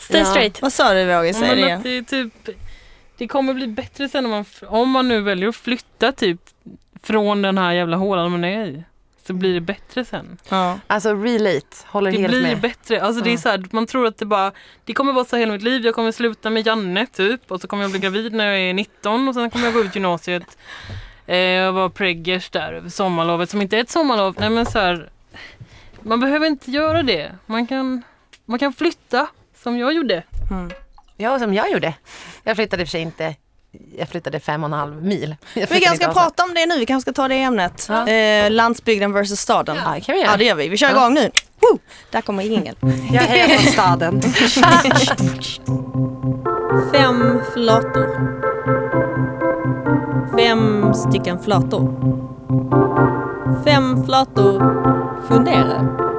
Stay Ja. straight. Vad sa du? Ja, Säg det igen. att det, är typ, det kommer bli bättre sen om man, om man nu väljer att flytta typ från den här jävla hålan man är i. Så blir det bättre sen. Ja. Alltså relate, håller Det helt blir med. bättre. Alltså det är så här, man tror att det bara, det kommer vara så hela mitt liv. Jag kommer sluta med Janne typ och så kommer jag bli gravid när jag är 19 och sen kommer jag gå ut gymnasiet eh, och vara preggers där över sommarlovet som inte är ett sommarlov. Nej men så här, man behöver inte göra det. Man kan, man kan flytta som jag gjorde. Mm. Ja, som jag gjorde. Jag flyttade i och för sig inte, jag flyttade fem och en halv mil. Vi kanske ska prata om det nu, vi kanske ska ta det ämnet. Ja. Eh, landsbygden versus staden. Ja, det kan vi Ja göra. det gör vi, vi kör Ja. igång nu. Woo! Där kommer ingen. Jag hejar på staden. Fem flator. Fem stycken flator. Fem flator funderar.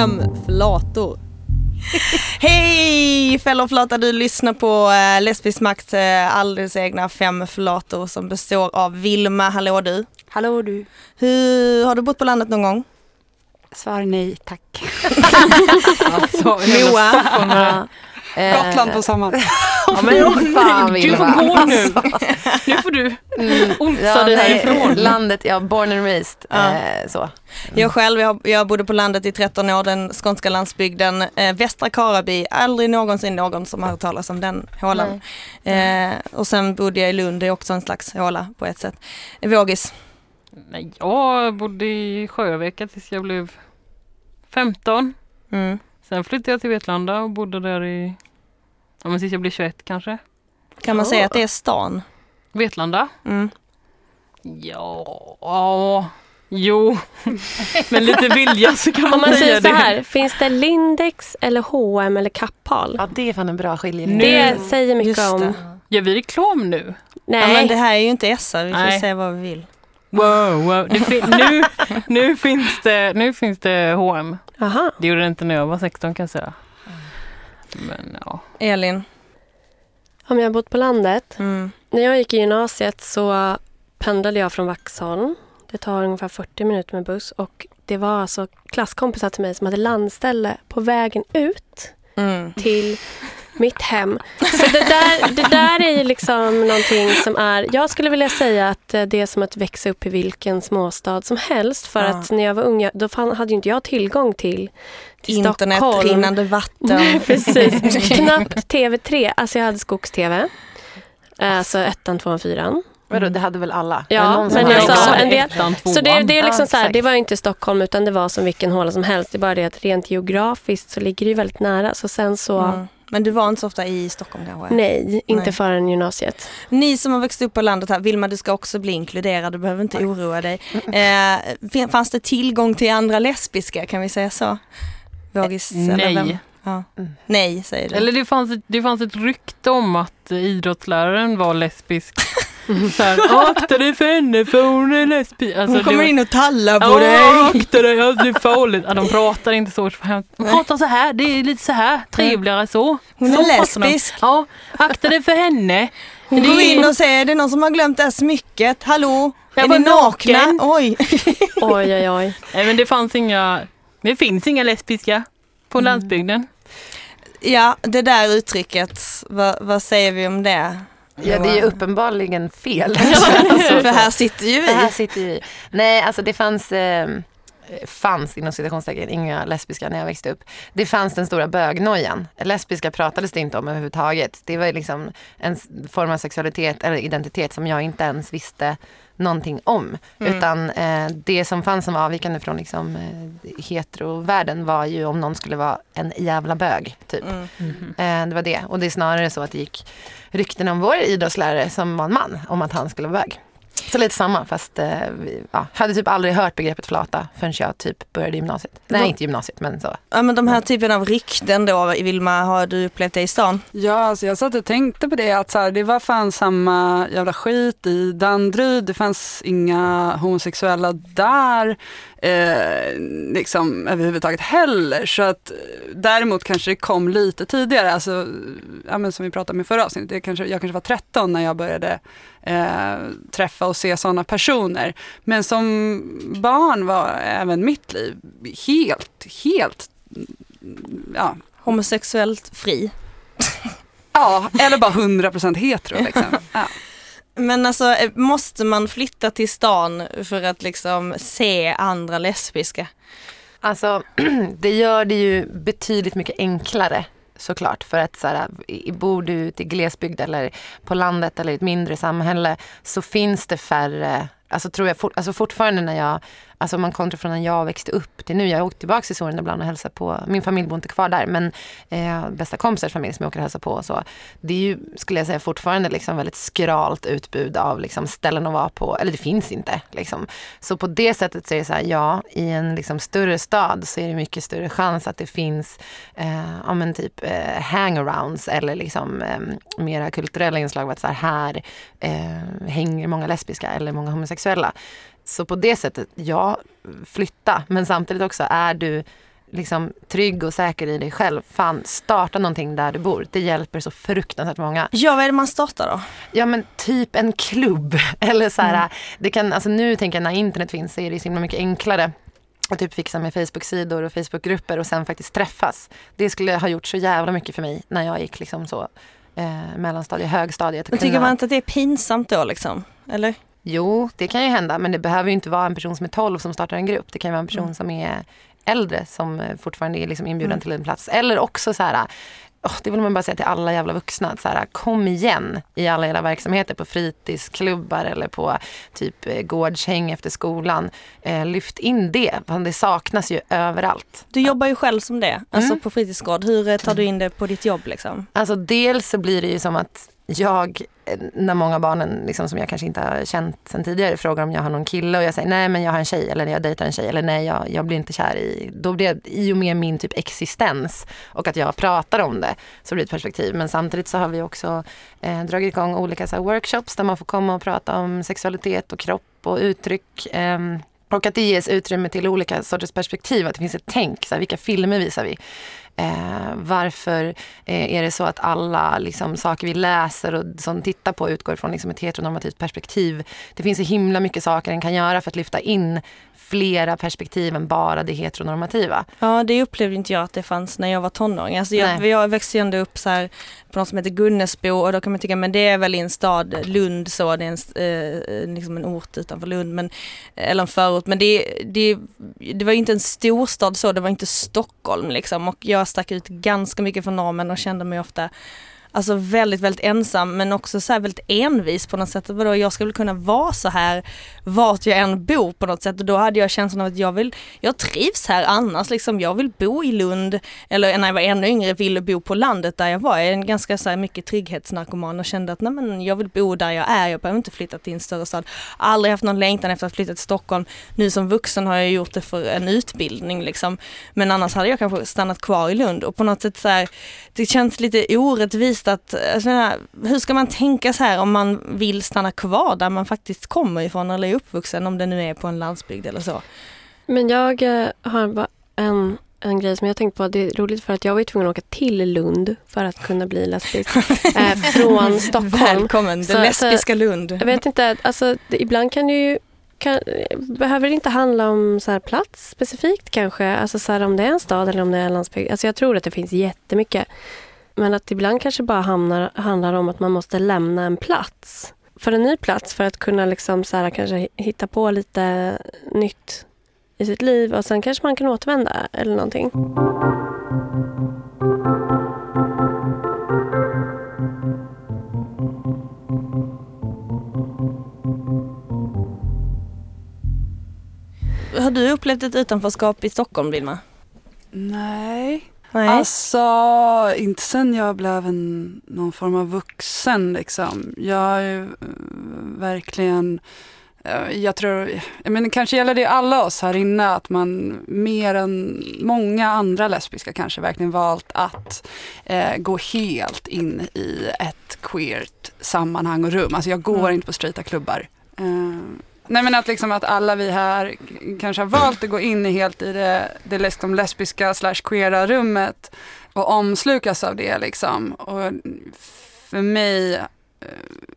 Fem flator. Hej fällorflata, du lyssnar på eh, Lesbisk makt, eh, alldeles egna fem flator som består av Vilma, hallå du. Hallå du. Hur, har du bott på landet någon gång? Svar nej tack. Alltså, Moa. Eh, Gotland på sommaren. Ja, men, Fan, du får gå nu. Nu får du Mm, ja, dig härifrån. Landet, ja, born and raised. Ja. Eh, så. Jag själv, jag, jag bodde på landet i 13 år, den skånska landsbygden. Eh, Västra Karaby, aldrig någonsin någon som har hört talas om den hålan. Eh, och sen bodde jag i Lund, det är också en slags håla på ett sätt. Vågis, Nej, jag bodde i Sjöveka tills jag blev 15. mm. Sen flyttade jag till Vetlanda och bodde där i, ja men tills jag blev 21 kanske. kan man Ja. säga att det är stan? Vetlanda? Mm. Ja, ja, jo. Med lite vilja så kan man, Om man säga säger så det. här, finns det Lindex eller H&M eller Kappahl? Ja, det är fan en bra skiljelinje. Det Nu- säger mycket Just om... det. Gör vi reklam nu? Ja, Nej, men det här är ju inte SR, vi får Nej. säga vad vi vill. Wow, wow. Det fin- nu, nu, finns det, nu finns det H&M. Aha. Det gjorde det inte när jag var 16 kan jag säga. Men ja. Elin, Om jag har bott på landet. mm. När jag gick i gymnasiet så pendlade jag från Vaxholm. Det tar ungefär 40 minuter med buss och det var alltså klasskompisar till mig som hade landställe på vägen ut Mm. till mitt hem. Så det där, det där är ju liksom någonting som är... Jag skulle vilja säga att eh, det är som att växa upp i vilken småstad som helst. För Ja. att när jag var ung, då fan, hade ju inte jag tillgång till, till Internet, Stockholm. rinnande vatten. Nej, precis. Knappt TV3. Alltså jag hade skogs-TV. Alltså ettan, tvåan, fyran. Vadå, det hade väl alla? Ja, men jag sa en del- Så det, det är liksom Ja, så här, det var inte Stockholm utan det var som vilken håla som helst. Det är bara det att rent geografiskt så ligger det ju väldigt nära. Så sen så, Mm. Men du var inte så ofta i Stockholm kanske? nej, inte Nej. förrän gymnasiet. Ni som har växt upp på landet här, Vilma du ska också bli inkluderad, du behöver inte oroa dig. Eh, fanns det tillgång till andra lesbiska, kan vi säga så? Vågis? eller vem? Nej. Ja. Mm. Nej, säger du. Eller det fanns, ett, det fanns ett rykte om att idrottsläraren var lesbisk. Så här, akta dig för henne för hon är lesbisk. Alltså, Hon kommer var- in och tallar på Ja, dig. akta dig, alltså, det är farligt. Ja, de pratar inte så. De pratar så här, det är lite så här, trevligare så. Hon så är lesbisk. Ja, akta dig för henne. Hon Det går är- in och säger, det är någon som har glömt det här smycket, hallå? Jag är ni nakna? Oj. Oj, oj, oj. Nej men det fanns inga, det finns inga lesbiska på Mm. landsbygden. Ja, det där uttrycket, vad, vad säger vi om det? Ja, det är ju uppenbarligen fel. För här sitter ju Det här vi. sitter vi. Nej, alltså det fanns, eh, fanns inom citationstecken inga lesbiska när jag växte upp. Det fanns den stora bögnojan. Lesbiska pratades det inte om överhuvudtaget. Det var ju liksom en form av sexualitet eller identitet som jag inte ens visste någonting om. Mm. Utan eh, det som fanns som var avvikande från liksom, eh, heterovärlden var ju om någon skulle vara en jävla bög. Typ. Mm. Eh, det var det. Och det är snarare så att det gick rykten om vår idrottslärare som var en man om att han skulle vara bög. Så lite samma fast eh, vi ja, hade typ aldrig hört begreppet flata förrän jag typ började gymnasiet. Nej Då- inte gymnasiet men så. Ja men de här typen av rykten då, Vilma, har du upplevt det i stan? Ja, alltså jag satt och tänkte på det att så här, det var fan samma jävla skit i Danderyd. Det fanns inga homosexuella där eh, liksom överhuvudtaget heller. Så att eh, däremot kanske det kom lite tidigare. Alltså, ja, men som vi pratade om i förra avsnittet, jag kanske var 13 när jag började eh, träffa och se sådana personer. Men som barn var även mitt liv helt, helt, ja, Homosexuellt fri. ja eller bara 100% hetero liksom. Ja. Men alltså eh, måste man flytta till stan för att liksom se andra lesbiska? Alltså, det gör det ju betydligt mycket enklare såklart. För att så här, bor du ute i glesbygd eller på landet eller i ett mindre samhälle så finns det färre Alltså tror jag for, alltså fortfarande när jag, alltså om man kontra från när jag växte upp till nu. Jag har åkt tillbaka till Soren ibland och hälsat på, min familj bor inte kvar där men eh, bästa kompisars familj som jag åker och hälsar på och så. Det är ju, skulle jag säga, fortfarande liksom väldigt skralt utbud av liksom ställen att vara på, eller det finns inte liksom. Så på det sättet så är det så här, ja, i en liksom större stad så är det mycket större chans att det finns, eh, ja men typ eh, hangarounds eller liksom eh, mera kulturella inslag att så här, här eh, hänger många lesbiska eller många homosexuella. Så på det sättet, ja, flytta. Men samtidigt också, är du liksom trygg och säker i dig själv, fan starta någonting där du bor. Det hjälper så fruktansvärt många. Ja, vad är det man startar då? Ja men typ en klubb. Eller så här, det kan, alltså nu tänker jag när internet finns så är det så himla mycket enklare att typ fixa med Facebook-sidor och Facebook-grupper och sen faktiskt träffas. Det skulle ha gjort så jävla mycket för mig när jag gick liksom så eh, mellanstadie, högstadiet. Men tycker man inte att det är pinsamt då liksom? Eller? Jo, det kan ju hända, men det behöver ju inte vara en person som är 12 som startar en grupp. Det kan ju vara en person som är äldre som eh, fortfarande är liksom inbjuden till en plats. Eller också så här, åh, det vill man bara säga till alla jävla vuxna, så här, kom igen i alla era verksamheter på fritidsklubbar eller på typ eh, gårdshäng efter skolan. Eh, lyft in det, det saknas ju överallt. Du jobbar ju själv som det, alltså Mm. på fritidsgård. Hur eh, tar du in det på ditt jobb liksom? Alltså dels så blir det ju som att jag, Eh, när många av barnen liksom, som jag kanske inte har känt sen tidigare frågar om jag har någon kille och jag säger nej men jag har en tjej eller jag dejtar en tjej eller nej jag, jag blir inte kär i, då blir det i och med min typ existens och att jag pratar om det så blir det ett perspektiv. Men samtidigt så har vi också eh, dragit igång olika så här, workshops där man får komma och prata om sexualitet och kropp och uttryck. Eh, och att det ges utrymme till olika sorters perspektiv, att det finns ett tänk. Så här, vilka filmer visar vi? Eh, varför eh, är det så att alla liksom, saker vi läser och som tittar på utgår från liksom, ett heteronormativt perspektiv? Det finns så himla mycket saker en kan göra för att lyfta in flera perspektiv än bara det heteronormativa. Ja, det upplevde inte jag att det fanns när jag var tonåring. Alltså jag, jag växte ju ändå upp så här på något som heter Gunnesbo och då kan man tycka men det är väl i en stad, Lund så, det är en, eh, liksom en ort utanför Lund, men, eller en förort. Men det, det, det var ju inte en storstad så, det var inte Stockholm liksom. Och jag stack ut ganska mycket från normen och kände mig ofta Alltså väldigt, väldigt ensam men också så här väldigt envis på något sätt. Vadå, jag ska väl kunna vara så här vart jag än bor på något sätt och då hade jag känslan av att jag vill, jag trivs här annars liksom. Jag vill bo i Lund eller när jag var ännu yngre ville bo på landet där jag var. Jag är en ganska så här mycket trygghetsnarkoman och kände att nej men jag vill bo där jag är. Jag behöver inte flytta till en större stad. Aldrig haft någon längtan efter att flytta till Stockholm. Nu som vuxen har jag gjort det för en utbildning liksom. Men annars hade jag kanske stannat kvar i Lund och på något sätt så här, det känns lite orättvist att, alltså, hur ska man tänka så här om man vill stanna kvar där man faktiskt kommer ifrån eller är uppvuxen om det nu är på en landsbygd eller så. Men jag eh, har bara en, en grej som jag tänkt på. Det är roligt för att jag var tvungen att åka till Lund för att kunna bli lesbisk. eh, från Stockholm. Välkommen, det lesbiska Lund. Jag vet inte, alltså, det, ibland kan det ju kan, behöver det inte handla om så här plats specifikt kanske? Alltså så här, om det är en stad eller om det är en landsbygd. Alltså jag tror att det finns jättemycket. Men att ibland kanske bara hamnar, handlar om att man måste lämna en plats. För en ny plats för att kunna liksom så här, kanske hitta på lite nytt i sitt liv och sen kanske man kan återvända eller någonting. Har du upplevt ett utanförskap i Stockholm Vilma? Nej. Nej. Alltså, inte sen jag blev en, någon form av vuxen liksom. Jag är eh, verkligen, eh, jag tror, menar, kanske gäller det alla oss här inne att man mer än många andra lesbiska kanske verkligen valt att eh, gå helt in i ett queert sammanhang och rum. Alltså jag går Mm. inte på straighta klubbar. Eh, Nej men att, liksom att alla vi här kanske har valt att gå in i helt i det, det liksom lesbiska slash queera rummet och omslukas av det liksom. Och för mig eh,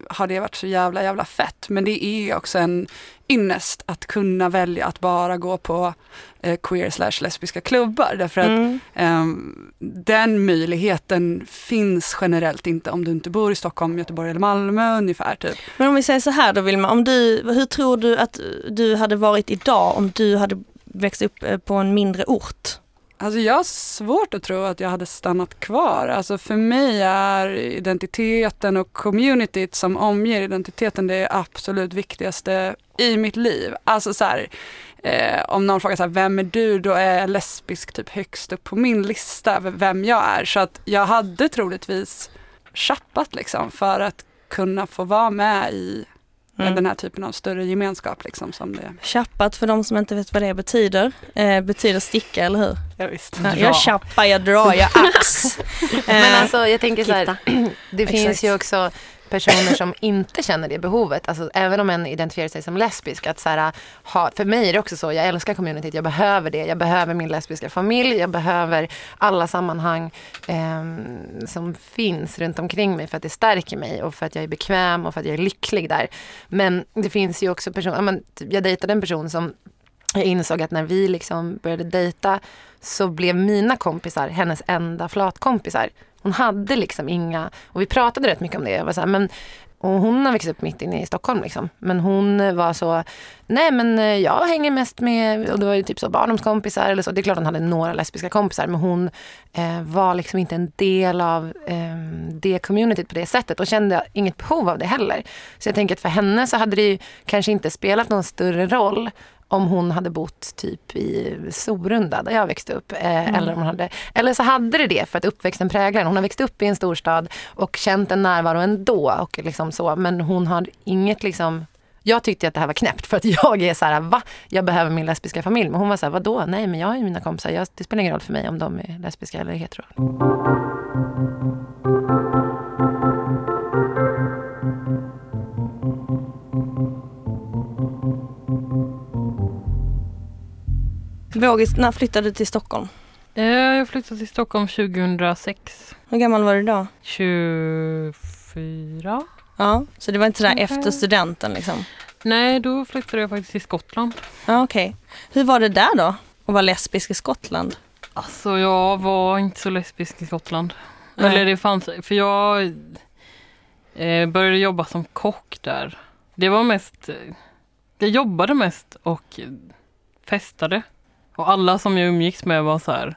har det varit så jävla jävla fett. Men det är ju också en ynnest att kunna välja att bara gå på eh, queer slash lesbiska klubbar. Därför att Mm. Ehm, den möjligheten finns generellt inte om du inte bor i Stockholm, Göteborg eller Malmö ungefär. Typ. Men om vi säger så här då Vilma, om du, hur tror du att du hade varit idag om du hade växt upp eh, på en mindre ort? Alltså jag har svårt att tro att jag hade stannat kvar. Alltså för mig är identiteten och communityt som omger identiteten det absolut viktigaste i mitt liv. Alltså så här, eh, om någon frågar så här, vem är du? Då är jag lesbisk typ högst upp på min lista över vem jag är. Så att jag hade troligtvis chappat liksom för att kunna få vara med i Mm. den här typen av större gemenskap liksom som det Chappat för de som inte vet vad det betyder, eh, betyder sticka eller hur? Ja, visst. Ja, jag chappar, jag drar, jag ax. Men Eh, alltså jag tänker så här, det finns Exakt. ju också personer som inte känner det behovet. Alltså, även om en identifierar sig som lesbisk. Att så här, ha, för mig är det också så, jag älskar communityt, jag behöver det. Jag behöver min lesbiska familj, jag behöver alla sammanhang eh, som finns runt omkring mig för att det stärker mig och för att jag är bekväm och för att jag är lycklig där. Men det finns ju också personer, typ, jag dejtade en person som jag insåg att när vi liksom började dejta så blev mina kompisar hennes enda flatkompisar. Hon hade liksom inga, och vi pratade rätt mycket om det. Jag var så här, men, och hon har växt upp mitt inne i Stockholm liksom. Men hon var så, nej men jag hänger mest med, och det var ju typ så barndomskompisar eller så. Det är klart hon hade några lesbiska kompisar men hon eh, var liksom inte en del av eh, det communityt på det sättet och kände inget behov av det heller. Så jag tänker att för henne så hade det ju kanske inte spelat någon större roll om hon hade bott typ i Sorunda där jag växte upp. Eh, eller, om hon hade, eller så hade det det för att uppväxten präglar henne. Hon har växt upp i en storstad och känt en närvaro ändå. Och liksom så, men hon har inget liksom jag tyckte att det här var knäppt för att jag är så här, va? Jag behöver min lesbiska familj. Men hon var så här, vadå? Nej, men jag har ju mina kompisar. Jag, det spelar ingen roll för mig om de är lesbiska eller hetero. Vågis, när flyttade du till Stockholm? Eh, Jag flyttade till Stockholm 2006. Hur gammal var du då? 24? Ja, så det var inte sådär Mhm. efter studenten liksom? Nej, då flyttade jag faktiskt till Skottland. Ja, okej. Hur var det där då? Att vara lesbisk i Skottland? Alltså jag var inte så lesbisk i Skottland. Nej. Eller det fanns, för jag eh, började jobba som kock där. Det var mest, eh, jag jobbade mest och festade. Och alla som jag umgicks med var så här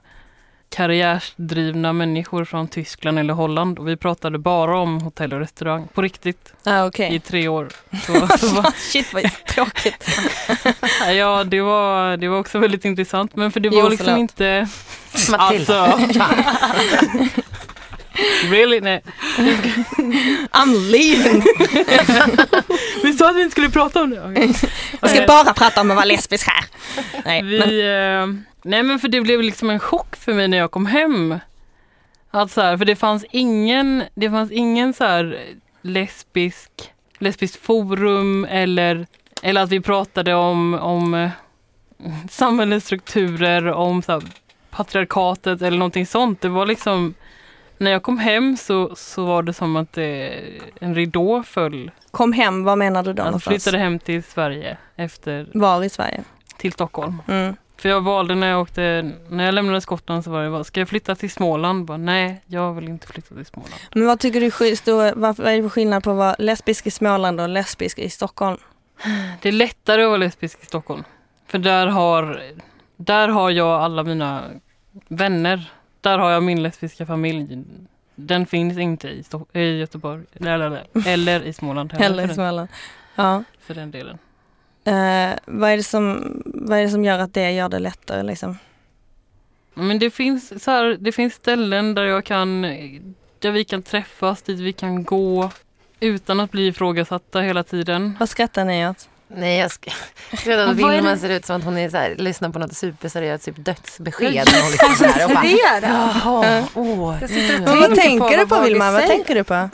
karriärsdrivna människor från Tyskland eller Holland. Och vi pratade bara om hotell och restaurang på riktigt Ja, okej. i tre år. Så, så var, Shit vad tråkigt. ja, det var, det var också väldigt intressant. Men för det Jo, var liksom förlåt. inte... Matilda. Alltså, really? Nej. I'm leaving! Vi sa att vi inte skulle prata om det. Jag ska Eh, bara prata om att vara lesbisk här. Nej, men, Vi, eh, nej men för det blev liksom en chock för mig när jag kom hem. Att så här, för det fanns ingen, det fanns ingen så här lesbisk, lesbiskt forum eller, eller att vi pratade om, om eh, samhällets strukturer, om så här, patriarkatet eller någonting sånt. Det var liksom, när jag kom hem så, så var det som att det, en ridå föll. kom hem, vad menar du då Jag flyttade hem till Sverige efter, Var i Sverige? till Stockholm. Mm. För jag valde när jag åkte, när jag lämnade Skottland så var det bara, ska jag flytta till Småland? Bara, nej, jag vill inte flytta till Småland. Men vad tycker du vad vad är det för skillnad på att vara lesbisk i Småland och lesbisk i Stockholm? Det är lättare att vara lesbisk i Stockholm. För där har, där har jag alla mina vänner. Där har jag min lesbiska familj. Den finns inte i, Sto- i Göteborg eller, eller, eller i Småland heller, Eller i Småland. Ja. för den delen. Eh, vad, är det som, vad är det som gör att det gör det lättare liksom? Men det finns, så här, det finns ställen där jag kan, där vi kan träffas, dit vi kan gå utan att bli ifrågasatta hela tiden. Vad skrattar ni åt? Nej, jag ska... Att Vad är Vilma det? ser ut som att hon är så här, lyssnar på något superseriöst typ dödsbesked. hon liksom så här och bara. Jaha, åh. Och Men vad tänker du på Vilma? Vad tänker du på?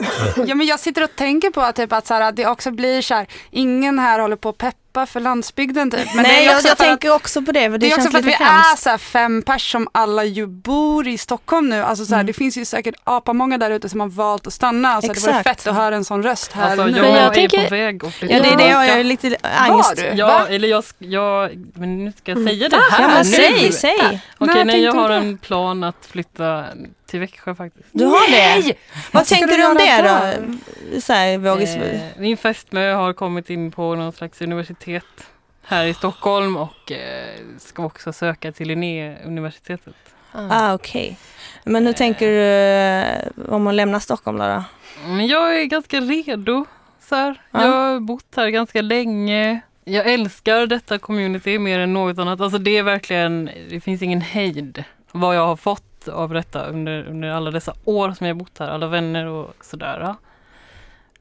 Ja, men jag sitter och tänker på typ att, så här, att det också blir så här, ingen här håller på och peppar kämpa för landsbygden typ. Men Nej, det är jag, också jag för att, tänker också på det. Det, det är också för att vi lite är hemskt. så här fem pers som alla ju bor i Stockholm nu. Alltså så här, Mm. Det finns ju säkert apamånga där ute som har valt att stanna. Så det vore Exakt. fett att höra en sån röst här Alltså, jag, Men jag är tänker- på väg att flytta Ja, det är det jag är lite angst. du? Ja, eller jag, jag, men nu ska jag Mm. säga det här Ja, men säg, säg. Okej, nej, jag har en plan att flytta till Växjö faktiskt. Du har det? Vad ska tänker du om det då? Så här, vågis... Eh, min fästmö har kommit in på någon slags universitet här i Stockholm och eh, ska också söka till Linnéuniversitetet. Ah, okej. Men hur tänker du eh, om att lämna Stockholm då? då? Men jag är ganska redo. Så här. Ja. Jag har bott här ganska länge. Jag älskar detta community mer än något annat. Alltså det är verkligen, det finns ingen hejd vad jag har fått av detta under, under alla dessa år som jag bott här. Alla vänner och sådär.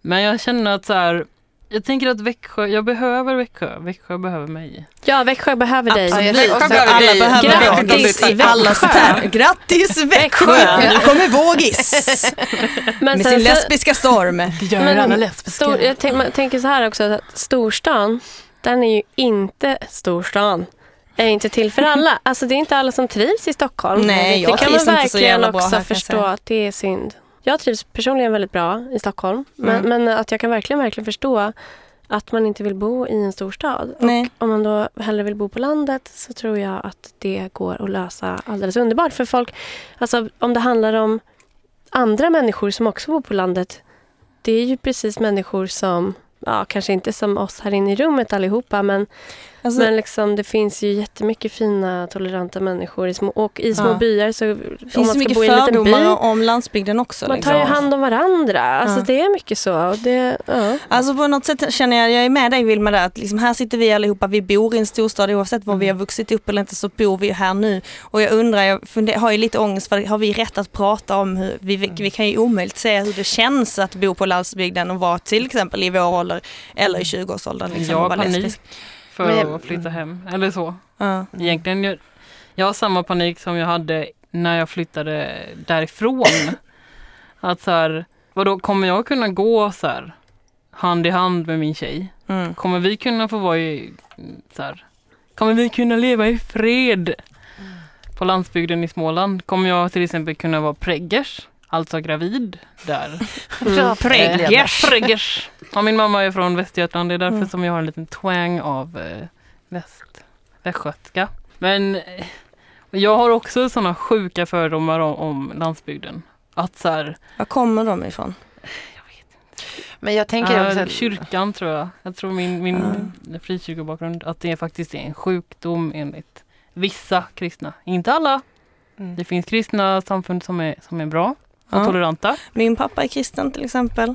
Men jag känner att så här, jag tänker att Växjö, jag behöver Växjö. Växjö behöver mig. Ja, Växjö behöver dig. Absolut. Växjö behöver alla dig. behöver Grattis. Alla här. Grattis Växjö! Nu kommer vågis! Men Med sen sin så- lesbiska storm. Men Stor, jag tänk, man tänker så här också, att storstan, den är ju inte storstan. Är inte till för alla. Alltså det är inte alla som trivs i Stockholm. Nej, jag det kan trivs man inte så verkligen också här, förstå att det är synd. Jag trivs personligen väldigt bra i Stockholm. Men, Mm. men att jag kan verkligen, verkligen förstå att man inte vill bo i en storstad. Nej. Och om man då hellre vill bo på landet så tror jag att det går att lösa alldeles underbart. För folk, alltså om det handlar om andra människor som också bor på landet. Det är ju precis människor som, ja kanske inte som oss här inne i rummet allihopa men, Alltså, men liksom, det finns ju jättemycket fina toleranta människor i små, och i små Ja. byar. Så det om finns man ska mycket bo i en liten by, om landsbygden också. man tar liksom. ju hand om varandra. Alltså Ja. det är mycket så. Och det, ja. Alltså på något sätt känner jag, jag är med dig Vilma där, att liksom här sitter vi allihopa, vi bor i en storstad oavsett var vi har vuxit upp eller inte så bor vi ju här nu. Och jag undrar, jag funder, har ju lite ångest för har vi rätt att prata om hur, vi, vi kan ju omöjligt säga hur det känns att bo på landsbygden och vara till exempel i vår ålder eller i 20-årsåldern. Liksom, Jag och har vara panik lesbisk. För Men att flytta hem. Eller så. Ja. Egentligen, jag, jag har samma panik som jag hade när jag flyttade därifrån. att så här, vadå, kommer jag kunna gå så här hand i hand med min tjej? Mm. Kommer vi kunna få vara i, så här, kommer vi kunna leva i fred på landsbygden i Småland? Kommer jag till exempel kunna vara preggers, alltså gravid där? Bra Preggers! Preggers! Ja, min mamma är från Västergötland, det är därför Mm. som jag har en liten twang av eh, väst, västgötska. Men eh, jag har också sådana sjuka fördomar om, om landsbygden. Att så här, Var kommer de ifrån? Men jag tänker äh, också att kyrkan tror jag, jag tror min, min frikyrkobakgrund, att det faktiskt är en sjukdom enligt vissa kristna. Inte alla. Mm. Det finns kristna samfund som är, som är bra och Ja. toleranta. Min pappa är kristen till exempel.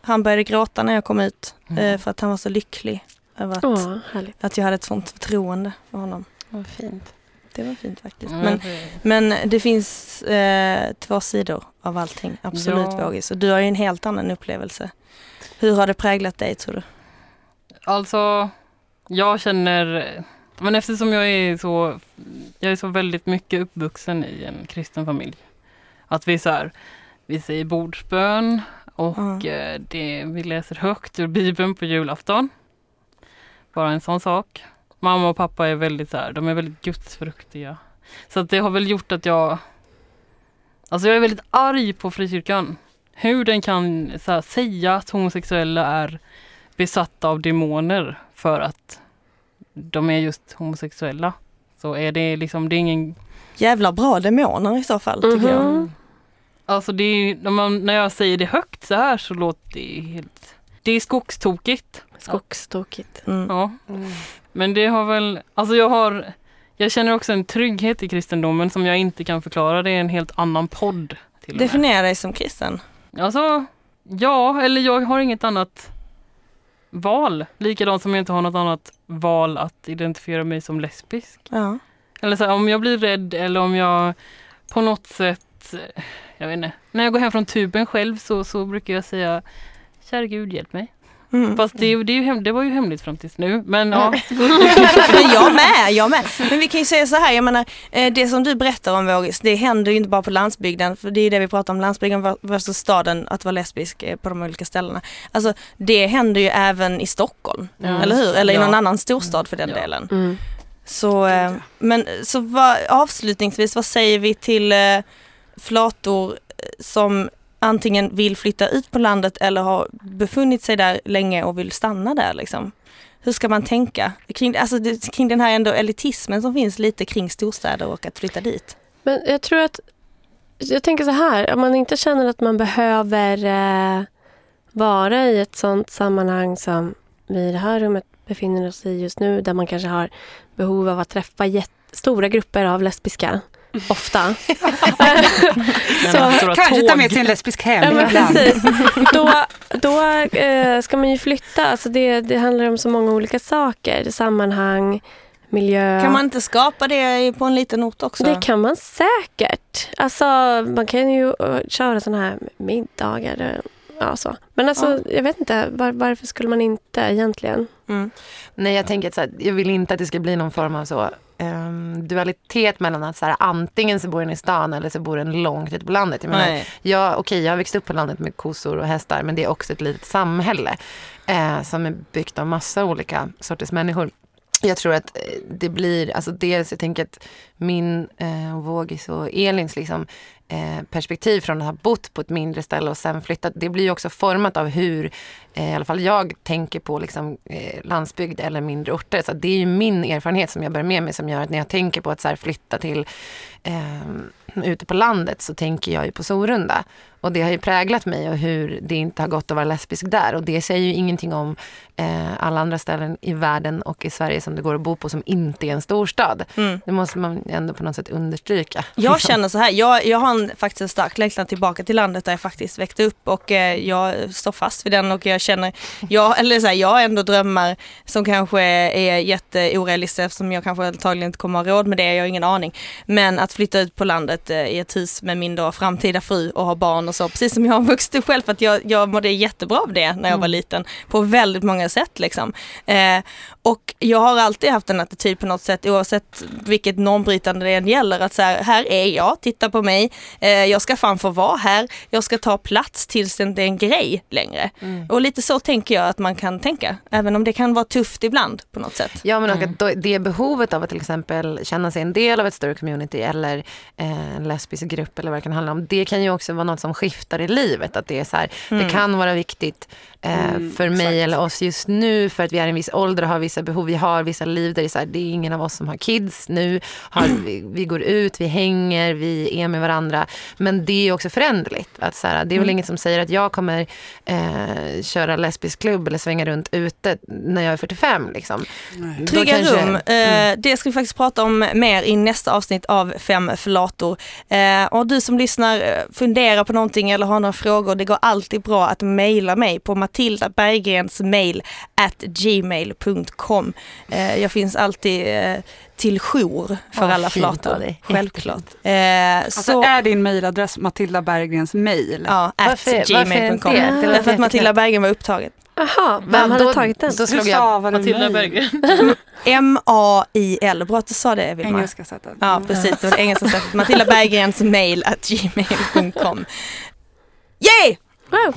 Han började gråta när jag kom ut Mm. eh, för att han var så lycklig över att, härligt. att jag hade ett sånt förtroende för honom. Vad fint. Det var fint faktiskt. Mm. Men, men det finns eh, två sidor av allting, absolut Ja. Vågis. Och du har ju en helt annan upplevelse. Hur har det präglat dig tror du? Alltså, jag känner, men eftersom jag är så, jag är så väldigt mycket uppvuxen i en kristen familj. Att vi så här, vi säger bordsbön och Mm. det, vi läser högt ur Bibeln på julafton. Bara en sån sak. Mamma och pappa är väldigt så här, de är väldigt gudsfruktiga. Så att det har väl gjort att jag, alltså jag är väldigt arg på frikyrkan. Hur den kan här, säga att homosexuella är besatta av demoner för att de är just homosexuella. Så är det liksom, det är ingen, Jävla bra demoner i så fall tycker jag. Alltså det är, när, man, när jag säger det högt så här så låter det helt, det är skogstokigt. Skogstokigt. Mm. Ja, Mm. men det har väl, alltså jag har, jag känner också en trygghet i kristendomen som jag inte kan förklara. Det är en helt annan podd. Till. Definiera dig som kristen. Alltså, ja, eller jag har inget annat val. Likadant som jag inte har något annat val att identifiera mig som lesbisk. Ja. Eller så här, om jag blir rädd eller om jag på något sätt, jag vet inte, när jag går hem från tuben själv så, så brukar jag säga Kära Gud hjälp mig. Mm. Fast det, det, är ju hem, det var ju hemligt fram tills nu. Men ja, Men jag med, jag med. Men vi kan ju säga så här, jag menar eh, det som du berättar om Vågis, det händer ju inte bara på landsbygden, för det är ju det vi pratar om, landsbygden versus staden, att vara lesbisk eh, på de olika ställena. Alltså det händer ju även i Stockholm, Ja. eller hur? Eller i Ja. någon annan storstad för den Ja. delen. Mm. Så, eh, men så vad, avslutningsvis, vad säger vi till eh, flator eh, som antingen vill flytta ut på landet eller har befunnit sig där länge och vill stanna där liksom? Hur ska man tänka kring, alltså, kring den här ändå elitismen som finns lite kring storstäder och att flytta dit? Men jag tror att... Jag tänker så här, om man inte känner att man behöver eh, vara i ett sånt sammanhang som vi i det här rummet befinner oss i just nu, där man kanske har behov av att träffa jätt- stora grupper av lesbiska, ofta. så, stora Kanske ta med sin lesbisk hem Ja, precis. Då, då eh, ska man ju flytta. Alltså det, det handlar om så många olika saker. Sammanhang, miljö. Kan man inte skapa det på en liten ort också? Det kan man säkert. Alltså, man kan ju eh, köra såna här middagar. eh, Ja, så. Men alltså, jag vet inte. Var, varför skulle man inte egentligen? Mm. Nej, jag tänker att så här, jag vill inte att det ska bli någon form av så ehm, dualitet mellan att så här, antingen så bor den i stan eller så bor den långt ute på landet. Jag menar, Nej. Ja, okej, jag har växt upp på landet med kossor och hästar, men det är också ett litet samhälle eh, som är byggt av massa olika sorters människor. Jag tror att eh, det blir, alltså dels, jag tänker att min eh, Vågis och Elins liksom, eh, perspektiv från att ha bott på ett mindre ställe och sen flyttat, det blir ju också format av hur i alla fall jag tänker på liksom, eh, landsbygd eller mindre orter. Så det är ju min erfarenhet som jag bär med mig som gör att när jag tänker på att så här, flytta till eh, ute på landet så tänker jag ju på Sorunda. Och det har ju präglat mig och hur det inte har gått att vara lesbisk där. Och det säger ju ingenting om eh, alla andra ställen i världen och i Sverige som det går att bo på som inte är en storstad. Mm. Det måste man ändå på något sätt understryka. Jag Liksom. känner så här, jag, jag har en, faktiskt en stark längtan tillbaka till landet där jag faktiskt växte upp och eh, jag står fast vid den och jag känner, jag, eller så här, jag har ändå drömmar som kanske är jätteorealistiska eftersom jag kanske antagligen inte kommer ha råd med det, jag har ingen aning. Men att flytta ut på landet eh, i ett hus med min då framtida fru och ha barn och så, precis som jag har vuxit upp själv, för att jag, jag mådde jättebra av det när jag var liten på väldigt många sätt liksom. Eh, och jag har alltid haft en attityd på något sätt oavsett vilket normbrytande det än gäller att så här, här är jag, titta på mig, eh, jag ska fan få vara här, jag ska ta plats tills det inte är en grej längre. Och lite så tänker jag att man kan tänka, även om det kan vara tufft ibland på något sätt. Ja men och att det behovet av att till exempel känna sig en del av ett större community eller eh, en lesbisk grupp eller vad det kan handla om. Det kan ju också vara något som skiftar i livet. Att det är så här, det kan vara viktigt eh, Mm, för mig exakt. eller oss just nu för att vi är i en viss ålder och har vissa behov. Vi har vissa liv där det är så här, det är ingen av oss som har kids nu. Har, vi, vi går ut, vi hänger, vi är med varandra. Men det är också föränderligt. Att så här, det är väl inget som säger att jag kommer eh, köra lesbisk klubb eller svänga runt ute när jag är 45. Liksom. Trygga kanske- rum, eh, det ska vi faktiskt prata om mer i nästa avsnitt av Fem flator. Eh, och du som lyssnar, eh, funderar på någonting eller har några frågor, det går alltid bra att mejla mig på Matilda Berggrens mail at gmail.com. Jag finns alltid till jour för Åh, alla flator, självklart. Eh, Alltså så, är din mejladress Matilda Berggrens mail? ja, at gmail.com. Därför att Matilda. Berggren var upptaget. Jaha, vem Men hade då- tagit den? Då slog jag Matilda? Berggren. M-A-I-L, bra att du sa det Vilma. Engelska sättet. Ja, precis. Det var det engelska sättet. Matilda Berggrens mail at gmail.com. Yay! Wow.